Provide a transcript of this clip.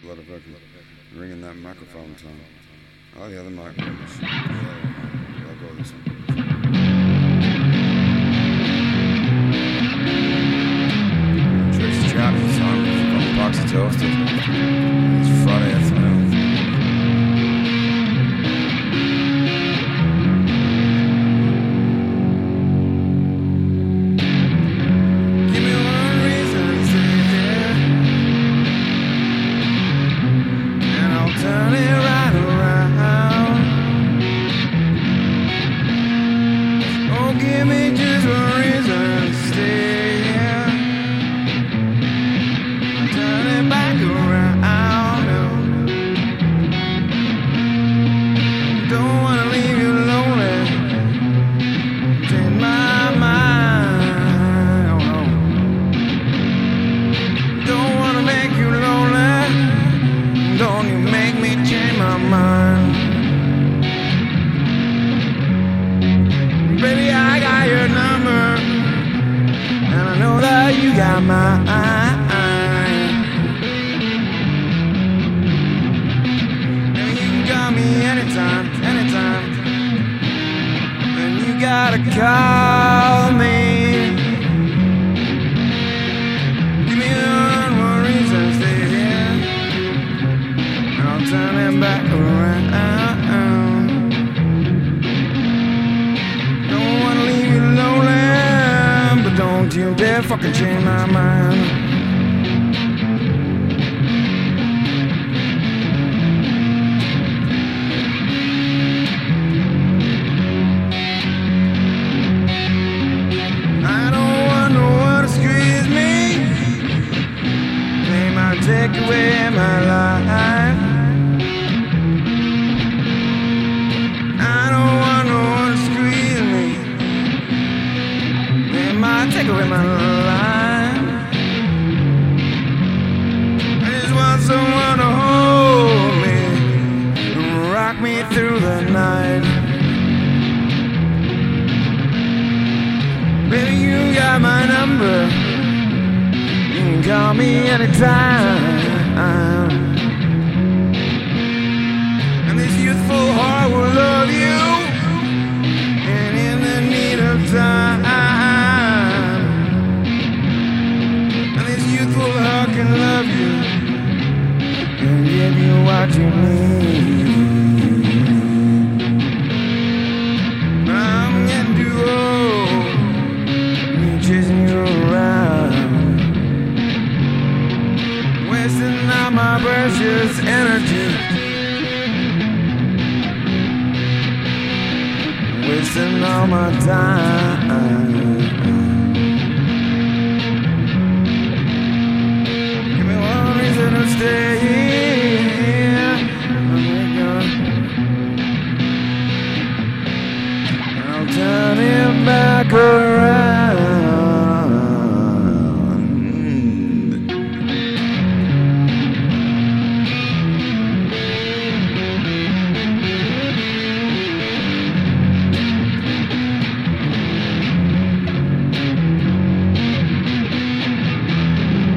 fucking ringing that microphone tone. Oh, the other. Yeah, I'll go this one. Tracy Chapman's from Box of Toasted. It's Friday. Give me you. And you can call me anytime, anytime. And you gotta call me. Fucking change my mind. Take away my life. I just want someone to hold me, and rock me through the night. Baby, you got my number. You can call me anytime. Give you what you need. I'm getting too old me chasing you around, wasting all my precious energy, wasting all my time. I'll turn it back around.